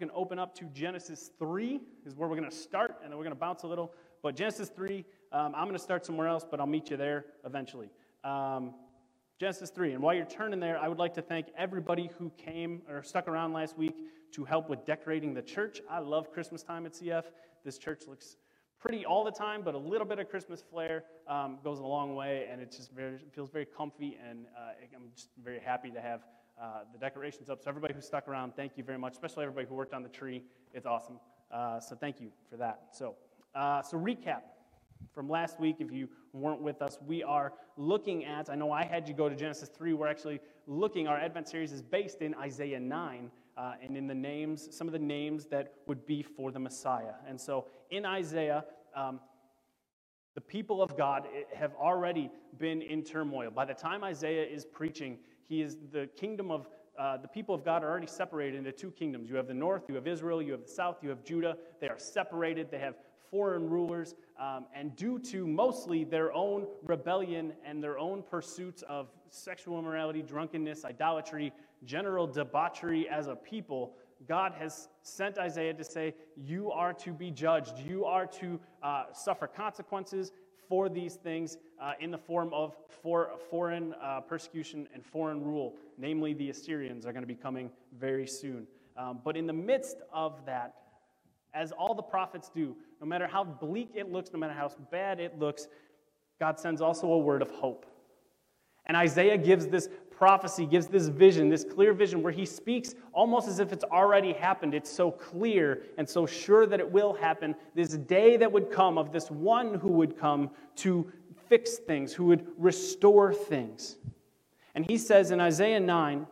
can open up to Genesis 3, is where we're going to start, and then we're going to bounce a little. But Genesis 3, um, I'm going to start somewhere else, but I'll meet you there eventually. Um, Genesis 3. And while you're turning there, I would like to thank everybody who came or stuck around last week to help with decorating the church. I love Christmas time at CF. This church looks pretty all the time, but a little bit of Christmas flair um, goes a long way, and it just very, feels very comfy, and uh, I'm just very happy to have uh, the decorations up. So everybody who stuck around, thank you very much, especially everybody who worked on the tree. It's awesome. Uh, so thank you for that. So, uh, so recap from last week, if you weren't with us, we are looking at, I know I had you go to Genesis 3. We're actually looking, our Advent series is based in Isaiah 9 uh, and in the names, some of the names that would be for the Messiah. And so in Isaiah, um, the people of God have already been in turmoil. By the time Isaiah is preaching, he is the kingdom of uh, the people of God are already separated into two kingdoms. You have the north, you have Israel, you have the south, you have Judah. They are separated. They have foreign rulers, um, and due to mostly their own rebellion and their own pursuits of sexual immorality, drunkenness, idolatry, general debauchery as a people, God has sent Isaiah to say, You are to be judged. You are to uh, suffer consequences for these things uh, in the form of for, foreign uh, persecution and foreign rule. Namely, the Assyrians are going to be coming very soon. Um, but in the midst of that, as all the prophets do, no matter how bleak it looks, no matter how bad it looks, God sends also a word of hope. And Isaiah gives this prophecy, gives this vision, this clear vision where he speaks almost as if it's already happened. It's so clear and so sure that it will happen. This day that would come of this one who would come to fix things, who would restore things. And he says in Isaiah 9,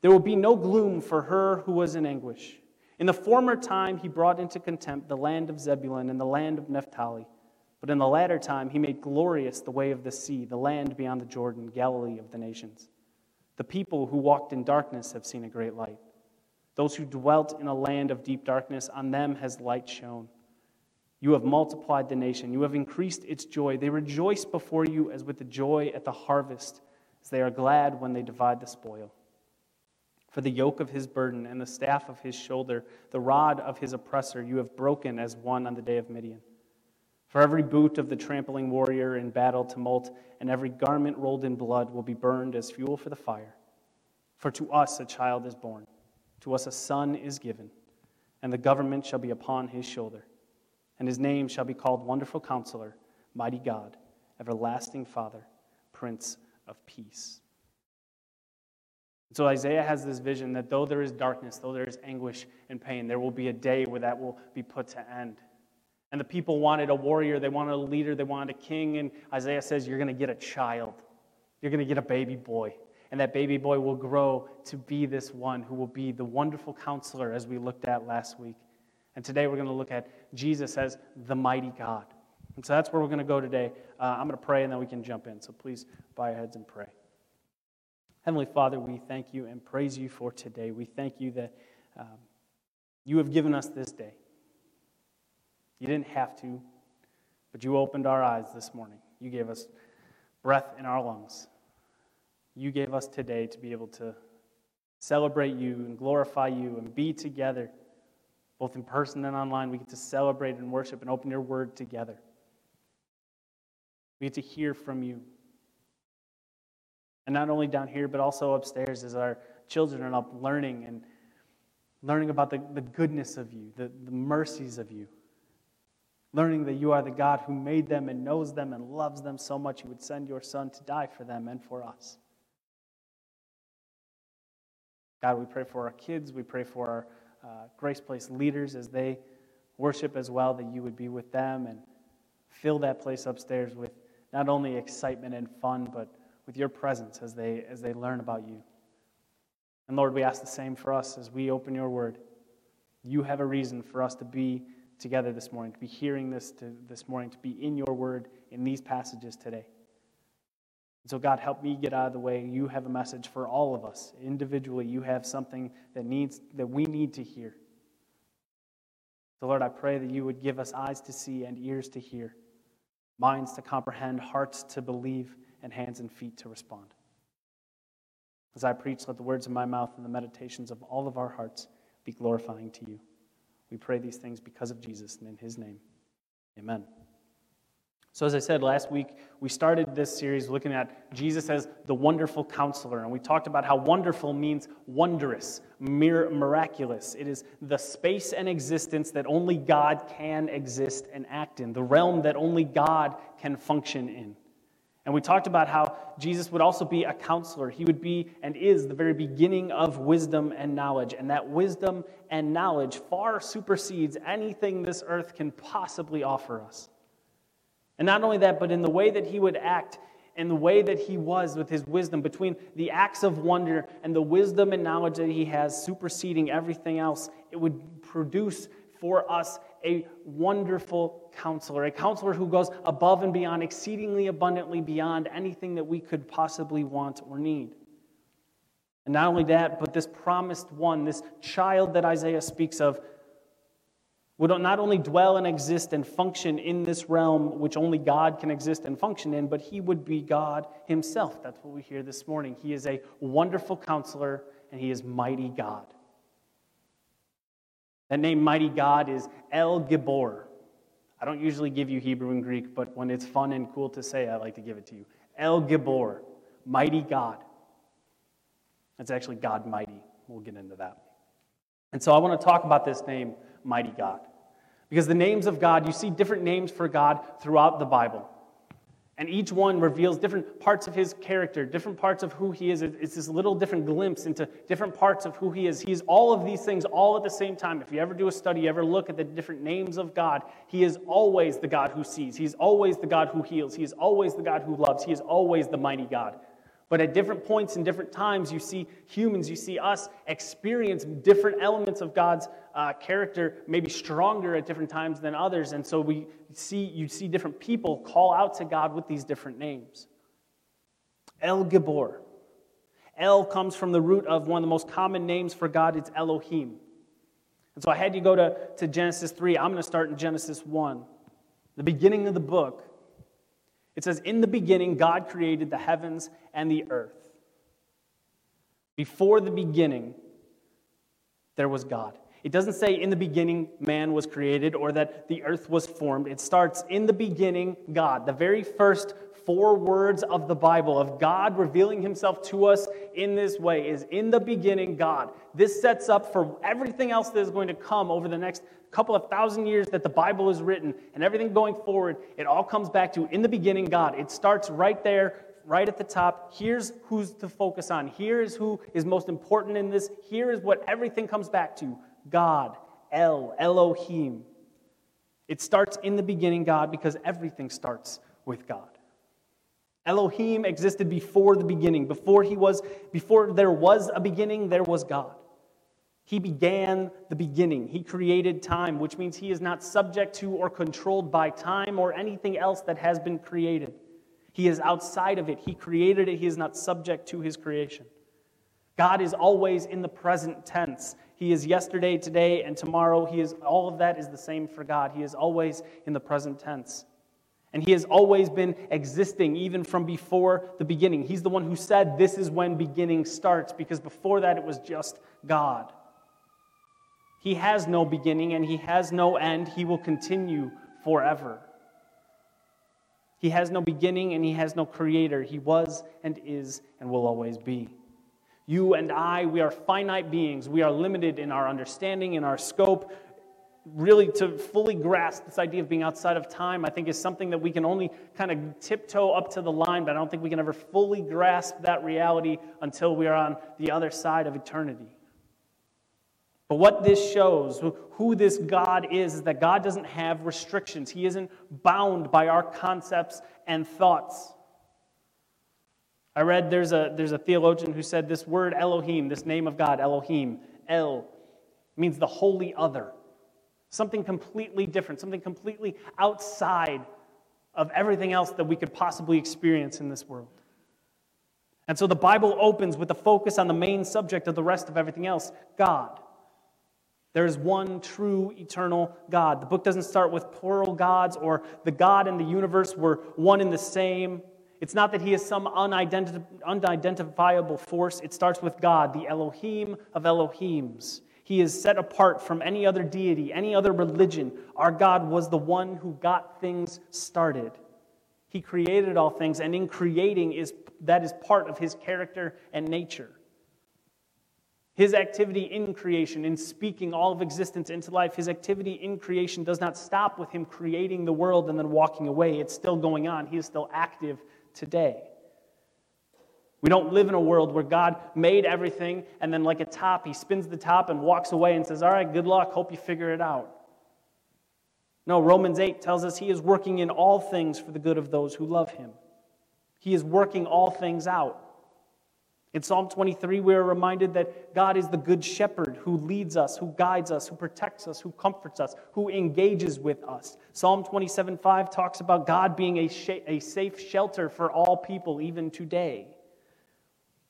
there will be no gloom for her who was in anguish. In the former time, he brought into contempt the land of Zebulun and the land of Naphtali. But in the latter time, he made glorious the way of the sea, the land beyond the Jordan, Galilee of the nations. The people who walked in darkness have seen a great light. Those who dwelt in a land of deep darkness, on them has light shone. You have multiplied the nation, you have increased its joy. They rejoice before you as with the joy at the harvest, as they are glad when they divide the spoil. For the yoke of his burden and the staff of his shoulder, the rod of his oppressor, you have broken as one on the day of Midian. For every boot of the trampling warrior in battle tumult, and every garment rolled in blood will be burned as fuel for the fire. For to us a child is born, to us a son is given, and the government shall be upon his shoulder. And his name shall be called Wonderful Counselor, Mighty God, Everlasting Father, Prince of Peace. So Isaiah has this vision that though there is darkness, though there is anguish and pain, there will be a day where that will be put to end. And the people wanted a warrior, they wanted a leader, they wanted a king. And Isaiah says, You're going to get a child, you're going to get a baby boy. And that baby boy will grow to be this one who will be the wonderful counselor, as we looked at last week. And today we're going to look at Jesus as the mighty God. And so that's where we're going to go today. Uh, I'm going to pray and then we can jump in. So please bow your heads and pray. Heavenly Father, we thank you and praise you for today. We thank you that um, you have given us this day. You didn't have to, but you opened our eyes this morning. You gave us breath in our lungs. You gave us today to be able to celebrate you and glorify you and be together, both in person and online. We get to celebrate and worship and open your word together. We get to hear from you. And not only down here, but also upstairs as our children are up learning and learning about the, the goodness of you, the, the mercies of you. Learning that you are the God who made them and knows them and loves them so much you would send your Son to die for them and for us. God, we pray for our kids. We pray for our uh, Grace Place leaders as they worship as well, that you would be with them and fill that place upstairs with not only excitement and fun, but with your presence as they, as they learn about you. And Lord, we ask the same for us as we open your word. You have a reason for us to be together this morning, to be hearing this to, this morning, to be in your word in these passages today. And so, God, help me get out of the way. You have a message for all of us. Individually, you have something that, needs, that we need to hear. So, Lord, I pray that you would give us eyes to see and ears to hear, minds to comprehend, hearts to believe and hands and feet to respond. As I preach, let the words of my mouth and the meditations of all of our hearts be glorifying to you. We pray these things because of Jesus and in his name. Amen. So, as I said last week, we started this series looking at Jesus as the wonderful counselor. And we talked about how wonderful means wondrous, mir- miraculous. It is the space and existence that only God can exist and act in, the realm that only God can function in. And we talked about how Jesus would also be a counselor. He would be and is the very beginning of wisdom and knowledge. And that wisdom and knowledge far supersedes anything this earth can possibly offer us. And not only that, but in the way that he would act, in the way that he was with his wisdom, between the acts of wonder and the wisdom and knowledge that he has superseding everything else, it would produce for us a wonderful counselor, a counselor who goes above and beyond, exceedingly abundantly beyond anything that we could possibly want or need. And not only that, but this promised one, this child that Isaiah speaks of, would not only dwell and exist and function in this realm which only God can exist and function in, but he would be God himself. That's what we hear this morning. He is a wonderful counselor and he is mighty God. That name, mighty God, is El Gibor. I don't usually give you Hebrew and Greek, but when it's fun and cool to say, I like to give it to you. El Gibor, mighty God. That's actually God mighty. We'll get into that. And so I want to talk about this name, mighty God. Because the names of God, you see different names for God throughout the Bible. And each one reveals different parts of his character, different parts of who he is. It's this little different glimpse into different parts of who he is. He is all of these things all at the same time. If you ever do a study, ever look at the different names of God, he is always the God who sees. He's always the God who heals. He is always the God who loves. He is always the mighty God. But at different points and different times, you see humans, you see us experience different elements of God's uh, character, maybe stronger at different times than others. And so we see, you see different people call out to God with these different names. El Gibor. El comes from the root of one of the most common names for God, it's Elohim. And so I had you go to, to Genesis 3. I'm going to start in Genesis 1, the beginning of the book. It says, In the beginning, God created the heavens and the earth. Before the beginning, there was God. It doesn't say in the beginning man was created or that the earth was formed. It starts in the beginning, God. The very first four words of the Bible, of God revealing himself to us in this way, is in the beginning, God. This sets up for everything else that is going to come over the next couple of thousand years that the Bible is written and everything going forward, it all comes back to in the beginning, God. It starts right there, right at the top. Here's who's to focus on. Here is who is most important in this. Here is what everything comes back to God, El, Elohim. It starts in the beginning, God, because everything starts with God. Elohim existed before the beginning. Before he was, before there was a beginning, there was God. He began the beginning. He created time, which means he is not subject to or controlled by time or anything else that has been created. He is outside of it. He created it. He is not subject to his creation. God is always in the present tense. He is yesterday, today, and tomorrow. He is all of that is the same for God. He is always in the present tense. And he has always been existing even from before the beginning. He's the one who said this is when beginning starts because before that it was just God. He has no beginning and he has no end. He will continue forever. He has no beginning and he has no creator. He was and is and will always be. You and I, we are finite beings. We are limited in our understanding, in our scope. Really, to fully grasp this idea of being outside of time, I think is something that we can only kind of tiptoe up to the line, but I don't think we can ever fully grasp that reality until we are on the other side of eternity. But what this shows, who this God is, is that God doesn't have restrictions. He isn't bound by our concepts and thoughts. I read there's a, there's a theologian who said this word Elohim, this name of God, Elohim, El, means the holy other. Something completely different, something completely outside of everything else that we could possibly experience in this world. And so the Bible opens with a focus on the main subject of the rest of everything else God. There is one true eternal God. The book doesn't start with plural gods or the God and the universe were one and the same. It's not that he is some unidentifiable force. It starts with God, the Elohim of Elohims. He is set apart from any other deity, any other religion. Our God was the one who got things started. He created all things, and in creating is that is part of his character and nature. His activity in creation, in speaking all of existence into life, his activity in creation does not stop with him creating the world and then walking away. It's still going on. He is still active today. We don't live in a world where God made everything and then, like a top, he spins the top and walks away and says, All right, good luck. Hope you figure it out. No, Romans 8 tells us he is working in all things for the good of those who love him. He is working all things out. In Psalm 23, we are reminded that God is the good shepherd who leads us, who guides us, who protects us, who comforts us, who engages with us. Psalm 27 5 talks about God being a, sh- a safe shelter for all people, even today.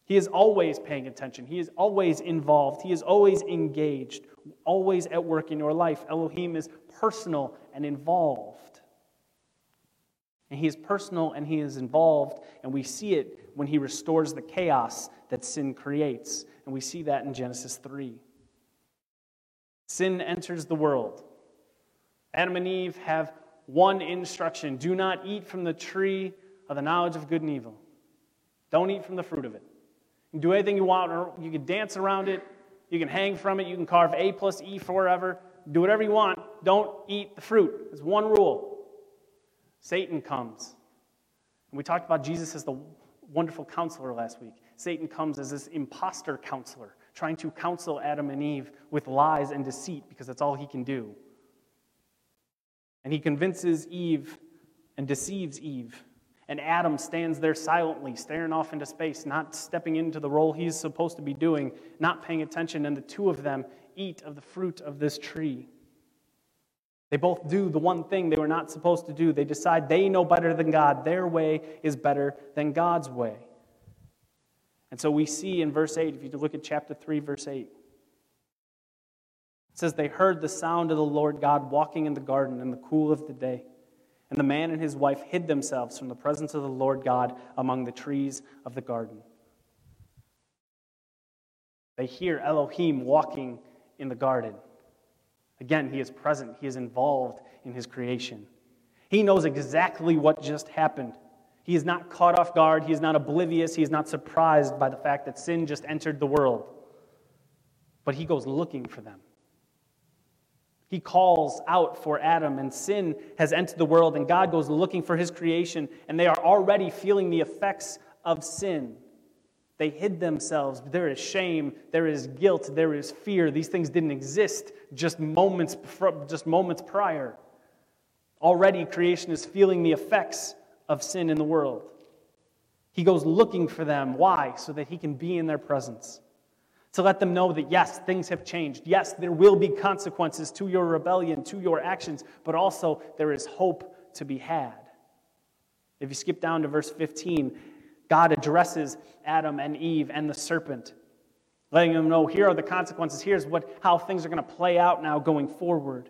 He is always paying attention. He is always involved. He is always engaged, always at work in your life. Elohim is personal and involved. And he is personal and he is involved, and we see it when he restores the chaos that sin creates. And we see that in Genesis 3. Sin enters the world. Adam and Eve have one instruction do not eat from the tree of the knowledge of good and evil. Don't eat from the fruit of it. You can do anything you want, or you can dance around it, you can hang from it, you can carve A plus E forever, do whatever you want. Don't eat the fruit. There's one rule. Satan comes. And we talked about Jesus as the wonderful counselor last week. Satan comes as this impostor counselor, trying to counsel Adam and Eve with lies and deceit because that's all he can do. And he convinces Eve and deceives Eve and Adam stands there silently, staring off into space, not stepping into the role he's supposed to be doing, not paying attention, and the two of them eat of the fruit of this tree. They both do the one thing they were not supposed to do. They decide they know better than God. Their way is better than God's way. And so we see in verse 8, if you look at chapter 3, verse 8, it says, They heard the sound of the Lord God walking in the garden in the cool of the day. And the man and his wife hid themselves from the presence of the Lord God among the trees of the garden. They hear Elohim walking in the garden. Again, he is present, he is involved in his creation. He knows exactly what just happened. He is not caught off guard, he is not oblivious, he is not surprised by the fact that sin just entered the world. But he goes looking for them. He calls out for Adam, and sin has entered the world, and God goes looking for his creation, and they are already feeling the effects of sin. They hid themselves. There is shame, there is guilt, there is fear. These things didn't exist just moments, just moments prior. Already, creation is feeling the effects of sin in the world. He goes looking for them. Why? So that he can be in their presence to let them know that yes, things have changed. Yes, there will be consequences to your rebellion, to your actions, but also there is hope to be had. If you skip down to verse 15, God addresses Adam and Eve and the serpent, letting them know here are the consequences, here's what, how things are going to play out now going forward.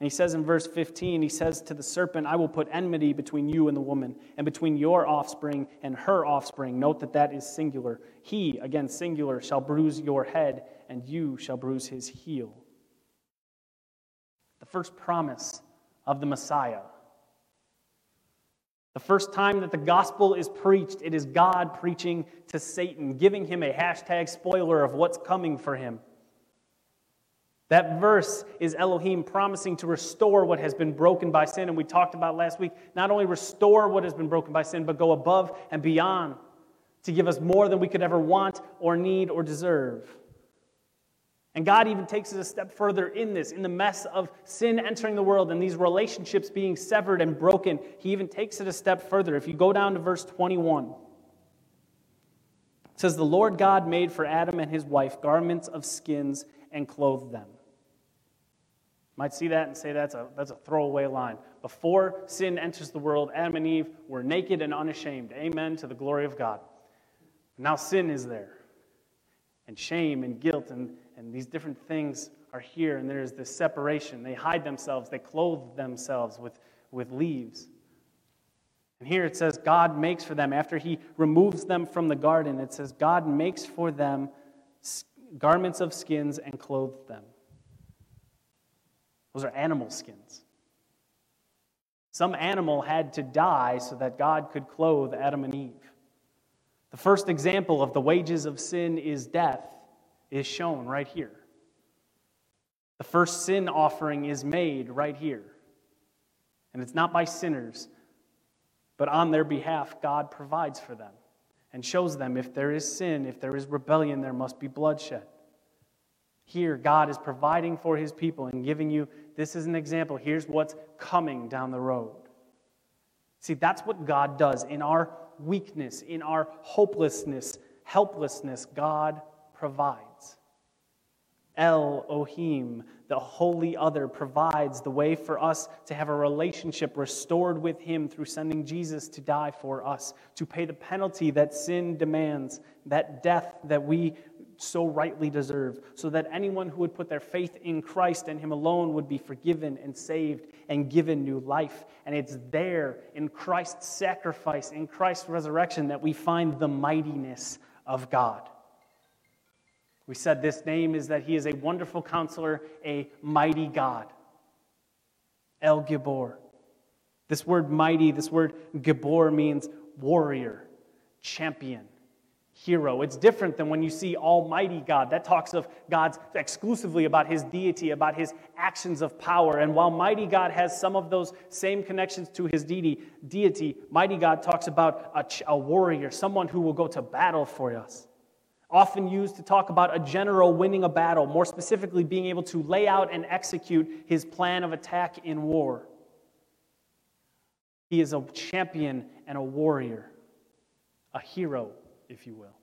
And he says in verse 15, he says to the serpent, I will put enmity between you and the woman, and between your offspring and her offspring. Note that that is singular. He, again singular, shall bruise your head, and you shall bruise his heel. The first promise of the Messiah. The first time that the gospel is preached, it is God preaching to Satan, giving him a hashtag spoiler of what's coming for him. That verse is Elohim promising to restore what has been broken by sin. And we talked about last week not only restore what has been broken by sin, but go above and beyond to give us more than we could ever want or need or deserve. And God even takes it a step further in this, in the mess of sin entering the world and these relationships being severed and broken. He even takes it a step further. If you go down to verse 21, it says, The Lord God made for Adam and his wife garments of skins and clothed them. You Might see that and say that's a, that's a throwaway line. Before sin enters the world, Adam and Eve were naked and unashamed. Amen to the glory of God. Now sin is there. And shame and guilt and, and these different things are here, and there's this separation. They hide themselves, they clothe themselves with, with leaves. And here it says, God makes for them, after He removes them from the garden, it says, God makes for them garments of skins and clothed them. Those are animal skins. Some animal had to die so that God could clothe Adam and Eve. The first example of the wages of sin is death is shown right here. The first sin offering is made right here. And it's not by sinners, but on their behalf, God provides for them and shows them if there is sin, if there is rebellion, there must be bloodshed. Here, God is providing for his people and giving you this is an example. Here's what's coming down the road. See, that's what God does. In our weakness, in our hopelessness, helplessness, God provides. Elohim, the holy other, provides the way for us to have a relationship restored with Him through sending Jesus to die for us, to pay the penalty that sin demands, that death that we so rightly deserve, so that anyone who would put their faith in Christ and Him alone would be forgiven and saved and given new life. And it's there in Christ's sacrifice, in Christ's resurrection, that we find the mightiness of God. We said this name is that He is a wonderful counselor, a mighty God. El Gibor. This word mighty, this word Gibor means warrior, champion hero. It's different than when you see Almighty God. That talks of God's exclusively about his deity, about his actions of power. And while Mighty God has some of those same connections to his deity, deity Mighty God talks about a, a warrior, someone who will go to battle for us. Often used to talk about a general winning a battle, more specifically, being able to lay out and execute his plan of attack in war. He is a champion and a warrior, a hero if you will.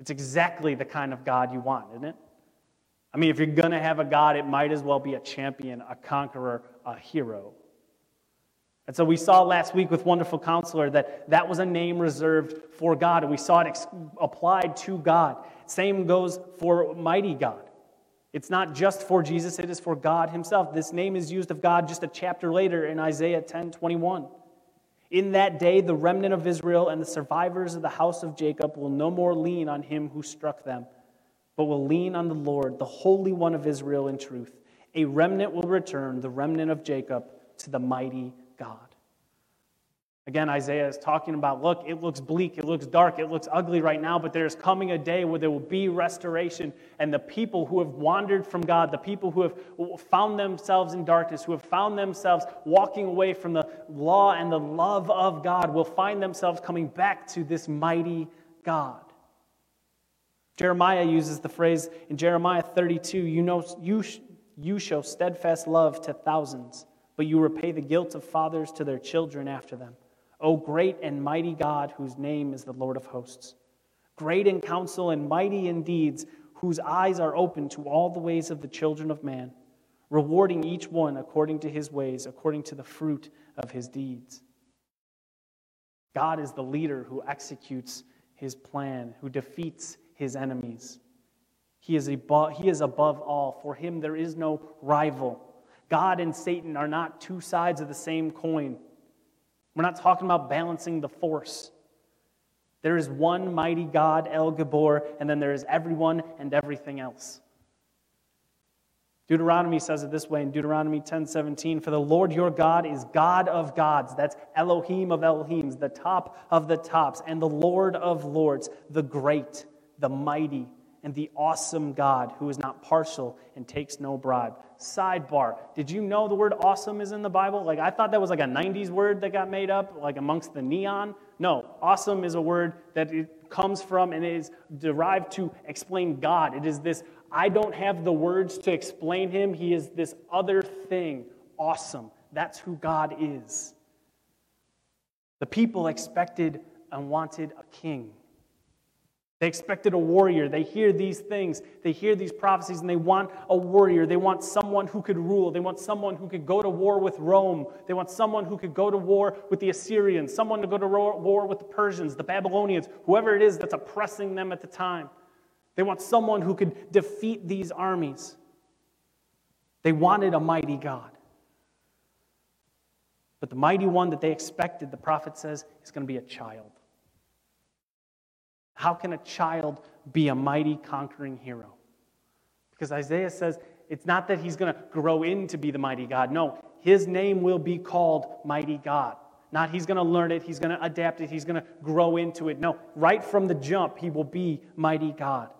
It's exactly the kind of God you want, isn't it? I mean, if you're going to have a God, it might as well be a champion, a conqueror, a hero. And so we saw last week with Wonderful Counselor that that was a name reserved for God, and we saw it ex- applied to God. Same goes for Mighty God. It's not just for Jesus, it is for God Himself. This name is used of God just a chapter later in Isaiah 10 21. In that day, the remnant of Israel and the survivors of the house of Jacob will no more lean on him who struck them, but will lean on the Lord, the Holy One of Israel, in truth. A remnant will return, the remnant of Jacob, to the mighty God. Again, Isaiah is talking about look, it looks bleak, it looks dark, it looks ugly right now, but there's coming a day where there will be restoration. And the people who have wandered from God, the people who have found themselves in darkness, who have found themselves walking away from the law and the love of God, will find themselves coming back to this mighty God. Jeremiah uses the phrase in Jeremiah 32 you, know, you, you show steadfast love to thousands, but you repay the guilt of fathers to their children after them. O great and mighty God, whose name is the Lord of hosts. Great in counsel and mighty in deeds, whose eyes are open to all the ways of the children of man, rewarding each one according to his ways, according to the fruit of his deeds. God is the leader who executes his plan, who defeats his enemies. He is, above, he is above all. For him, there is no rival. God and Satan are not two sides of the same coin. We're not talking about balancing the force. There is one mighty God, El Gibor, and then there is everyone and everything else. Deuteronomy says it this way in Deuteronomy 10:17, "For the Lord your God is God of gods, that's Elohim of Elohims, the top of the tops, and the Lord of lords, the great, the mighty, and the awesome God who is not partial and takes no bribe. Sidebar Did you know the word awesome is in the Bible? Like, I thought that was like a 90s word that got made up, like amongst the neon. No, awesome is a word that it comes from and is derived to explain God. It is this, I don't have the words to explain him. He is this other thing. Awesome. That's who God is. The people expected and wanted a king. They expected a warrior. They hear these things. They hear these prophecies and they want a warrior. They want someone who could rule. They want someone who could go to war with Rome. They want someone who could go to war with the Assyrians, someone to go to war with the Persians, the Babylonians, whoever it is that's oppressing them at the time. They want someone who could defeat these armies. They wanted a mighty God. But the mighty one that they expected, the prophet says, is going to be a child. How can a child be a mighty conquering hero? Because Isaiah says it's not that he's going to grow into be the mighty God. No, his name will be called Mighty God. Not he's going to learn it, he's going to adapt it, he's going to grow into it. No, right from the jump, he will be Mighty God.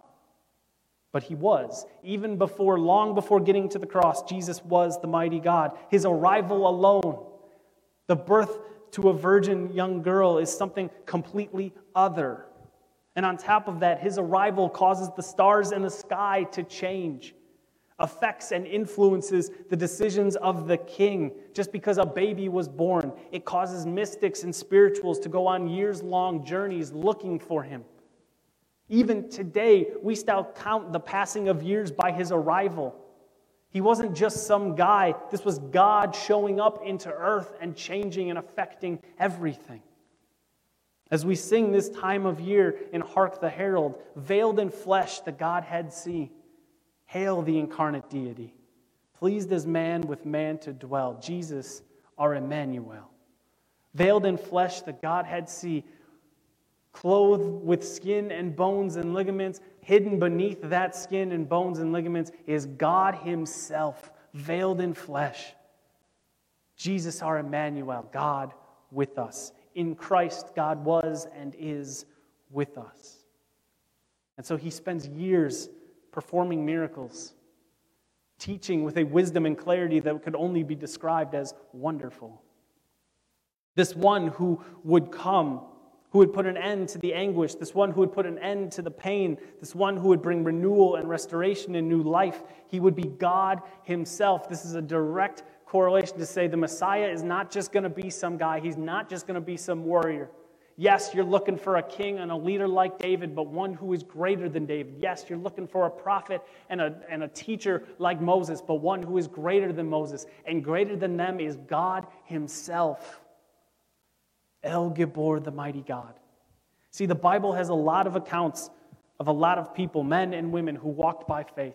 But he was. Even before, long before getting to the cross, Jesus was the mighty God. His arrival alone, the birth to a virgin young girl, is something completely other. And on top of that, his arrival causes the stars in the sky to change, affects and influences the decisions of the king. Just because a baby was born, it causes mystics and spirituals to go on years long journeys looking for him. Even today, we still count the passing of years by his arrival. He wasn't just some guy, this was God showing up into earth and changing and affecting everything. As we sing this time of year in Hark the Herald, veiled in flesh, the Godhead see. Hail the incarnate deity. Pleased as man with man to dwell, Jesus, our Emmanuel. Veiled in flesh, the Godhead see clothed with skin and bones and ligaments, hidden beneath that skin and bones and ligaments is God Himself, veiled in flesh. Jesus, our Emmanuel, God with us. In Christ, God was and is with us. And so He spends years performing miracles, teaching with a wisdom and clarity that could only be described as wonderful. This one who would come who would put an end to the anguish, this one who would put an end to the pain, this one who would bring renewal and restoration and new life. He would be God Himself. This is a direct correlation to say the Messiah is not just going to be some guy, He's not just going to be some warrior. Yes, you're looking for a king and a leader like David, but one who is greater than David. Yes, you're looking for a prophet and a, and a teacher like Moses, but one who is greater than Moses. And greater than them is God Himself. El Gibor, the mighty God. See, the Bible has a lot of accounts of a lot of people, men and women, who walked by faith.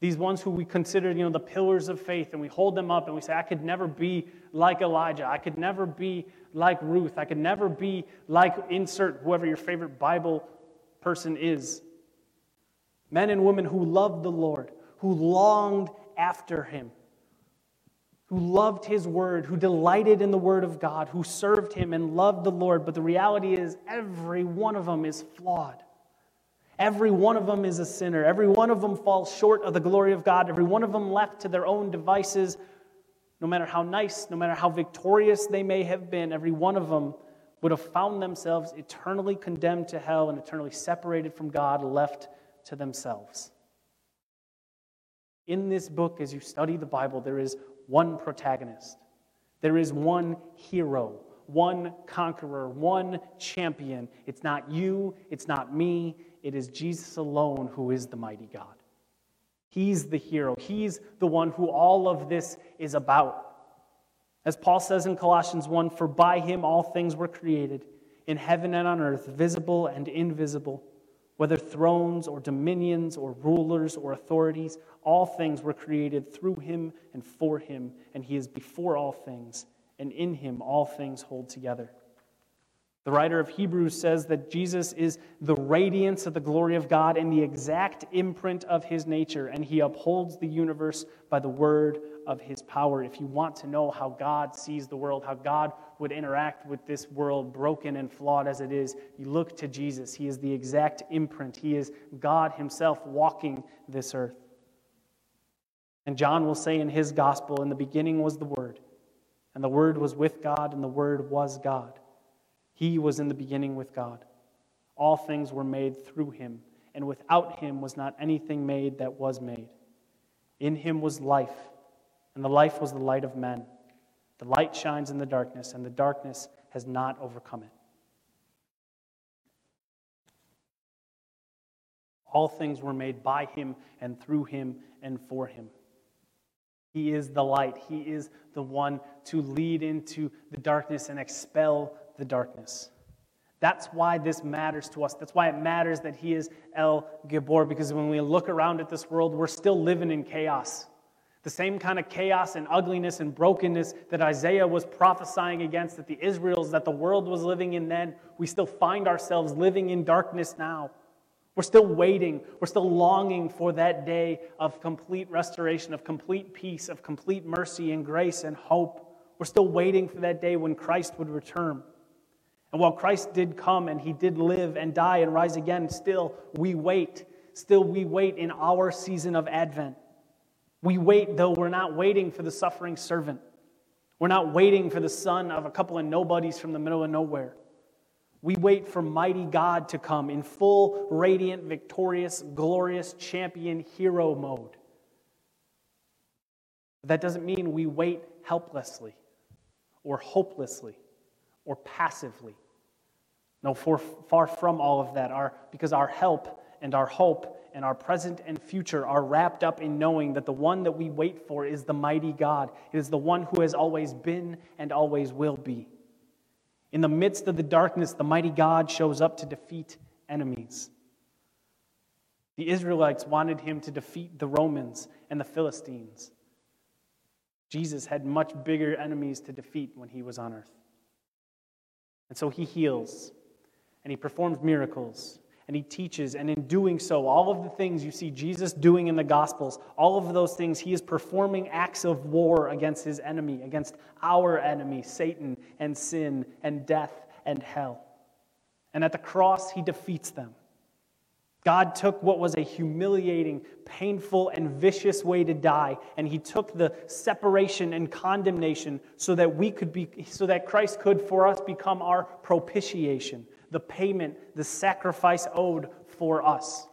These ones who we consider, you know, the pillars of faith, and we hold them up and we say, I could never be like Elijah. I could never be like Ruth. I could never be like insert whoever your favorite Bible person is. Men and women who loved the Lord, who longed after him, who loved his word, who delighted in the word of God, who served him and loved the Lord. But the reality is, every one of them is flawed. Every one of them is a sinner. Every one of them falls short of the glory of God. Every one of them left to their own devices, no matter how nice, no matter how victorious they may have been, every one of them would have found themselves eternally condemned to hell and eternally separated from God, left to themselves. In this book, as you study the Bible, there is one protagonist. There is one hero, one conqueror, one champion. It's not you, it's not me, it is Jesus alone who is the mighty God. He's the hero, He's the one who all of this is about. As Paul says in Colossians 1 For by Him all things were created, in heaven and on earth, visible and invisible whether thrones or dominions or rulers or authorities, all things were created through him and for him, and he is before all things, and in him all things hold together. The writer of Hebrews says that Jesus is the radiance of the glory of God and the exact imprint of his nature, and he upholds the universe by the word of his power. If you want to know how God sees the world, how God would interact with this world, broken and flawed as it is, you look to Jesus. He is the exact imprint, He is God Himself walking this earth. And John will say in his gospel, In the beginning was the Word, and the Word was with God, and the Word was God. He was in the beginning with God. All things were made through him, and without him was not anything made that was made. In him was life, and the life was the light of men. The light shines in the darkness, and the darkness has not overcome it. All things were made by him and through him and for him. He is the light. He is the one to lead into the darkness and expel the darkness. That's why this matters to us. That's why it matters that he is El Gibor, because when we look around at this world, we're still living in chaos. The same kind of chaos and ugliness and brokenness that Isaiah was prophesying against, that the Israels, that the world was living in then, we still find ourselves living in darkness now. We're still waiting. We're still longing for that day of complete restoration, of complete peace, of complete mercy and grace and hope. We're still waiting for that day when Christ would return. And while Christ did come and he did live and die and rise again, still we wait. Still we wait in our season of Advent. We wait, though we're not waiting for the suffering servant. We're not waiting for the son of a couple of nobodies from the middle of nowhere. We wait for mighty God to come in full, radiant, victorious, glorious, champion hero mode. But that doesn't mean we wait helplessly or hopelessly or passively. No, for, far from all of that, our, because our help and our hope and our present and future are wrapped up in knowing that the one that we wait for is the mighty God. It is the one who has always been and always will be. In the midst of the darkness, the mighty God shows up to defeat enemies. The Israelites wanted him to defeat the Romans and the Philistines. Jesus had much bigger enemies to defeat when he was on earth. And so he heals and he performs miracles and he teaches. And in doing so, all of the things you see Jesus doing in the Gospels, all of those things, he is performing acts of war against his enemy, against our enemy, Satan and sin and death and hell. And at the cross, he defeats them. God took what was a humiliating, painful, and vicious way to die, and He took the separation and condemnation so that we could be, so that Christ could for us become our propitiation, the payment, the sacrifice owed for us.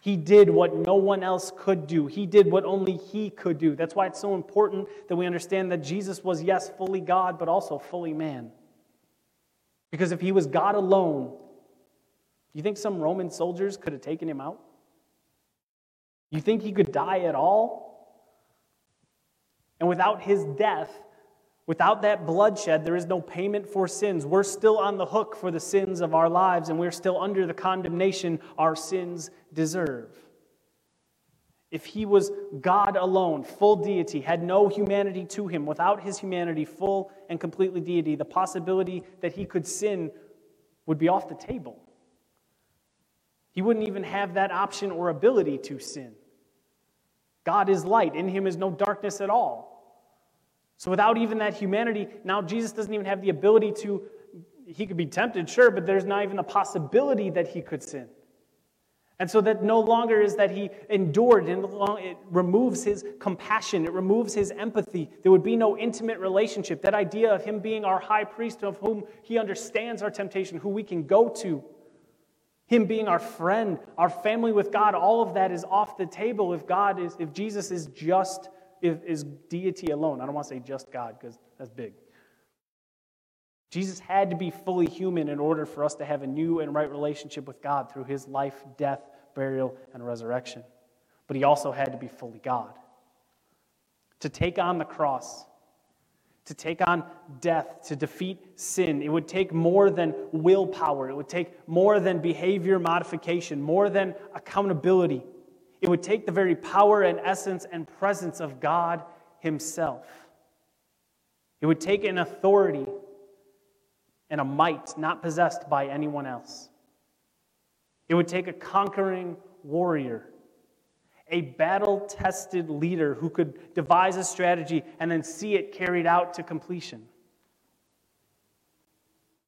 He did what no one else could do. He did what only He could do. That's why it's so important that we understand that Jesus was, yes, fully God, but also fully man. Because if He was God alone, you think some Roman soldiers could have taken him out? You think he could die at all? And without his death, without that bloodshed, there is no payment for sins. We're still on the hook for the sins of our lives, and we're still under the condemnation our sins deserve. If he was God alone, full deity, had no humanity to him, without his humanity, full and completely deity, the possibility that he could sin would be off the table. He wouldn't even have that option or ability to sin. God is light, in him is no darkness at all. So without even that humanity, now Jesus doesn't even have the ability to, he could be tempted, sure, but there's not even a possibility that he could sin. And so that no longer is that he endured, and it removes his compassion, it removes his empathy. There would be no intimate relationship. That idea of him being our high priest, of whom he understands our temptation, who we can go to, him being our friend, our family with God, all of that is off the table if God is, if Jesus is just, if, is deity alone. I don't want to say just God because that's big. Jesus had to be fully human in order for us to have a new and right relationship with God through his life, death, burial, and resurrection. But he also had to be fully God. To take on the cross, to take on death, to defeat sin. It would take more than willpower, it would take more than behavior modification, more than accountability. It would take the very power and essence and presence of God Himself. It would take an authority and a might not possessed by anyone else. It would take a conquering warrior a battle tested leader who could devise a strategy and then see it carried out to completion.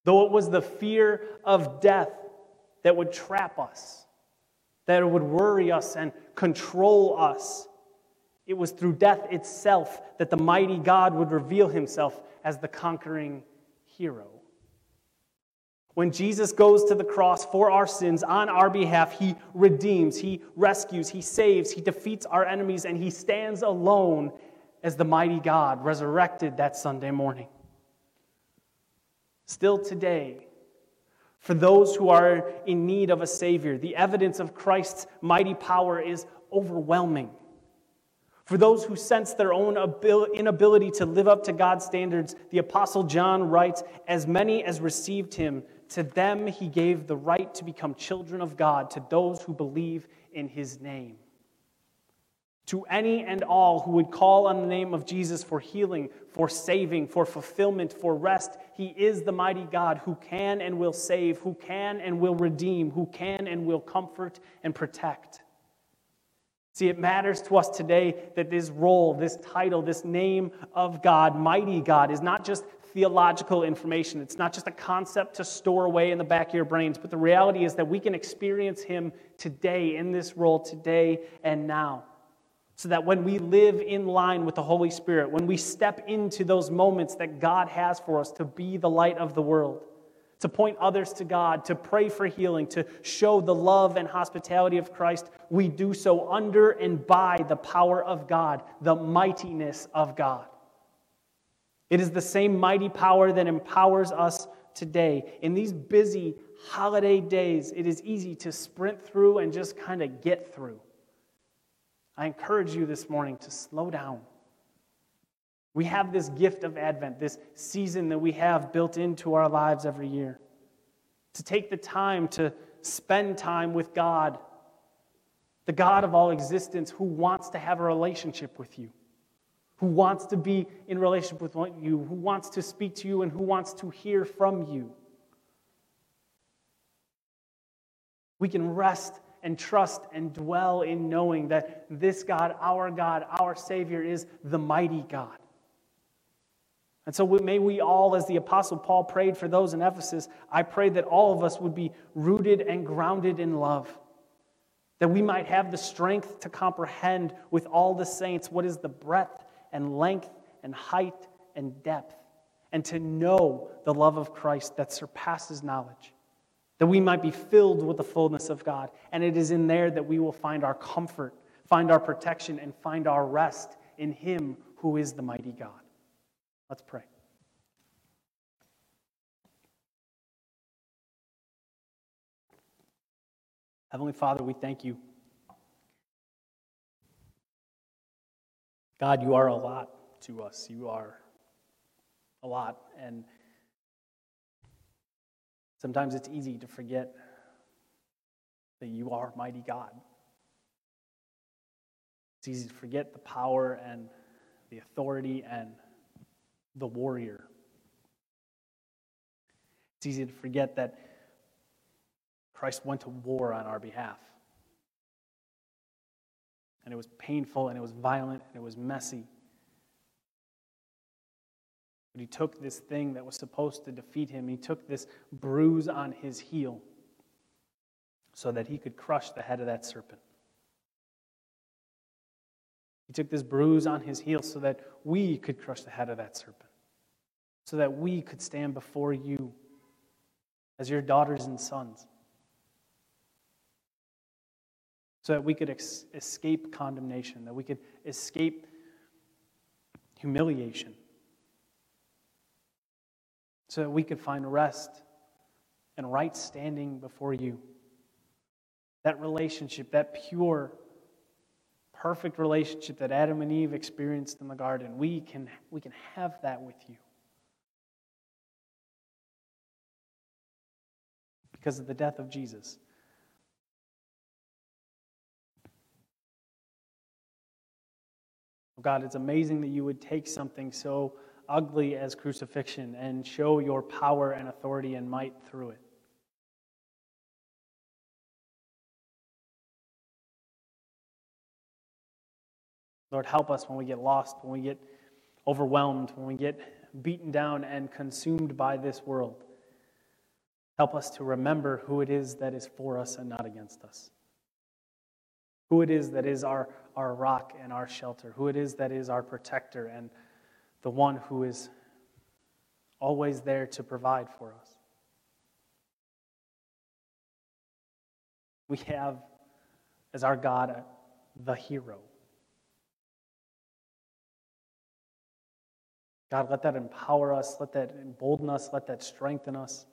Though it was the fear of death that would trap us, that would worry us and control us, it was through death itself that the mighty God would reveal himself as the conquering hero. When Jesus goes to the cross for our sins on our behalf, he redeems, he rescues, he saves, he defeats our enemies, and he stands alone as the mighty God resurrected that Sunday morning. Still today, for those who are in need of a Savior, the evidence of Christ's mighty power is overwhelming. For those who sense their own inability to live up to God's standards, the Apostle John writes, As many as received him, to them he gave the right to become children of God, to those who believe in his name. to any and all who would call on the name of Jesus for healing, for saving, for fulfillment, for rest. He is the mighty God who can and will save, who can and will redeem, who can and will comfort and protect. See, it matters to us today that this role, this title, this name of God, mighty God, is not just theological information. It's not just a concept to store away in the back of your brains, but the reality is that we can experience Him today in this role, today and now so that when we live in line with the Holy Spirit, when we step into those moments that God has for us to be the light of the world, to point others to God, to pray for healing, to show the love and hospitality of Christ, we do so under and by the power of God, the mightiness of God. It is the same mighty power that empowers us today. In these busy holiday days, it is easy to sprint through and just kind of get through. I encourage you this morning to slow down. We have this gift of Advent, this season that we have built into our lives every year. To take the time to spend time with God, the God of all existence who wants to have a relationship with you, who wants to be in relationship with you, who wants to speak to you, and who wants to hear from you. We can rest and trust and dwell in knowing that this God, our God, our Savior, is the mighty God. And so may we all, as the Apostle Paul prayed for those in Ephesus, I pray that all of us would be rooted and grounded in love. That we might have the strength to comprehend with all the saints what is the breadth and length and height and depth, and to know the love of Christ that surpasses knowledge that we might be filled with the fullness of God. And it is in there that we will find our comfort, find our protection, and find our rest in Him who is the mighty God. Let's pray. Heavenly Father, we thank you. God, you are a lot to us. You are a lot. And Sometimes it's easy to forget that you are mighty God. It's easy to forget the power and the authority and the warrior. It's easy to forget that Christ went to war on our behalf. And it was painful and it was violent and it was messy. But he took this thing that was supposed to defeat him, he took this bruise on his heel so that he could crush the head of that serpent. He took this bruise on his heel so that we could crush the head of that serpent, so that we could stand before you as your daughters and sons, so that we could ex- escape condemnation, that we could escape humiliation so that we could find rest and right standing before you. That relationship, that pure, perfect relationship that Adam and Eve experienced in the garden, we can, we can have that with you. Because of the death of Jesus. God, it's amazing that you would take something so ugly as crucifixion and show your power and authority and might through it. Lord, help us when we get lost, when we get overwhelmed, when we get beaten down and consumed by this world. Help us to remember who it is that is for us and not against us. Who it is that is our, our rock and our shelter. Who it is that is our protector and the one who is always there to provide for us. We have as our God the hero. God, let that empower us, let that embolden us, let that strengthen us.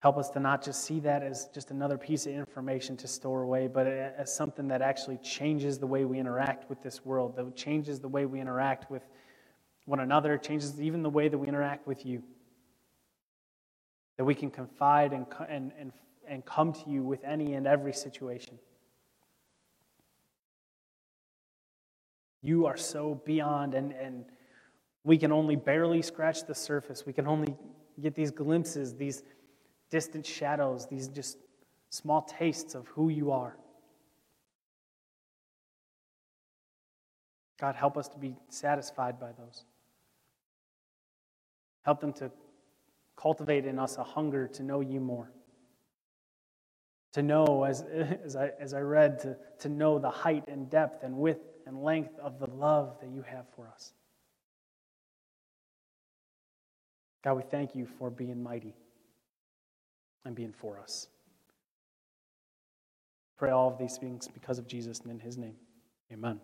Help us to not just see that as just another piece of information to store away, but as something that actually changes the way we interact with this world, that changes the way we interact with one another, changes even the way that we interact with you. That we can confide and, and, and, and come to you with any and every situation. You are so beyond, and, and we can only barely scratch the surface. We can only get these glimpses, these distant shadows, these just small tastes of who you are. God, help us to be satisfied by those. Help them to cultivate in us a hunger to know you more. To know, as, as, I, as I read, to, to know the height and depth and width and length of the love that you have for us. God, we thank you for being mighty and being for us. Pray all of these things because of Jesus and in his name. Amen.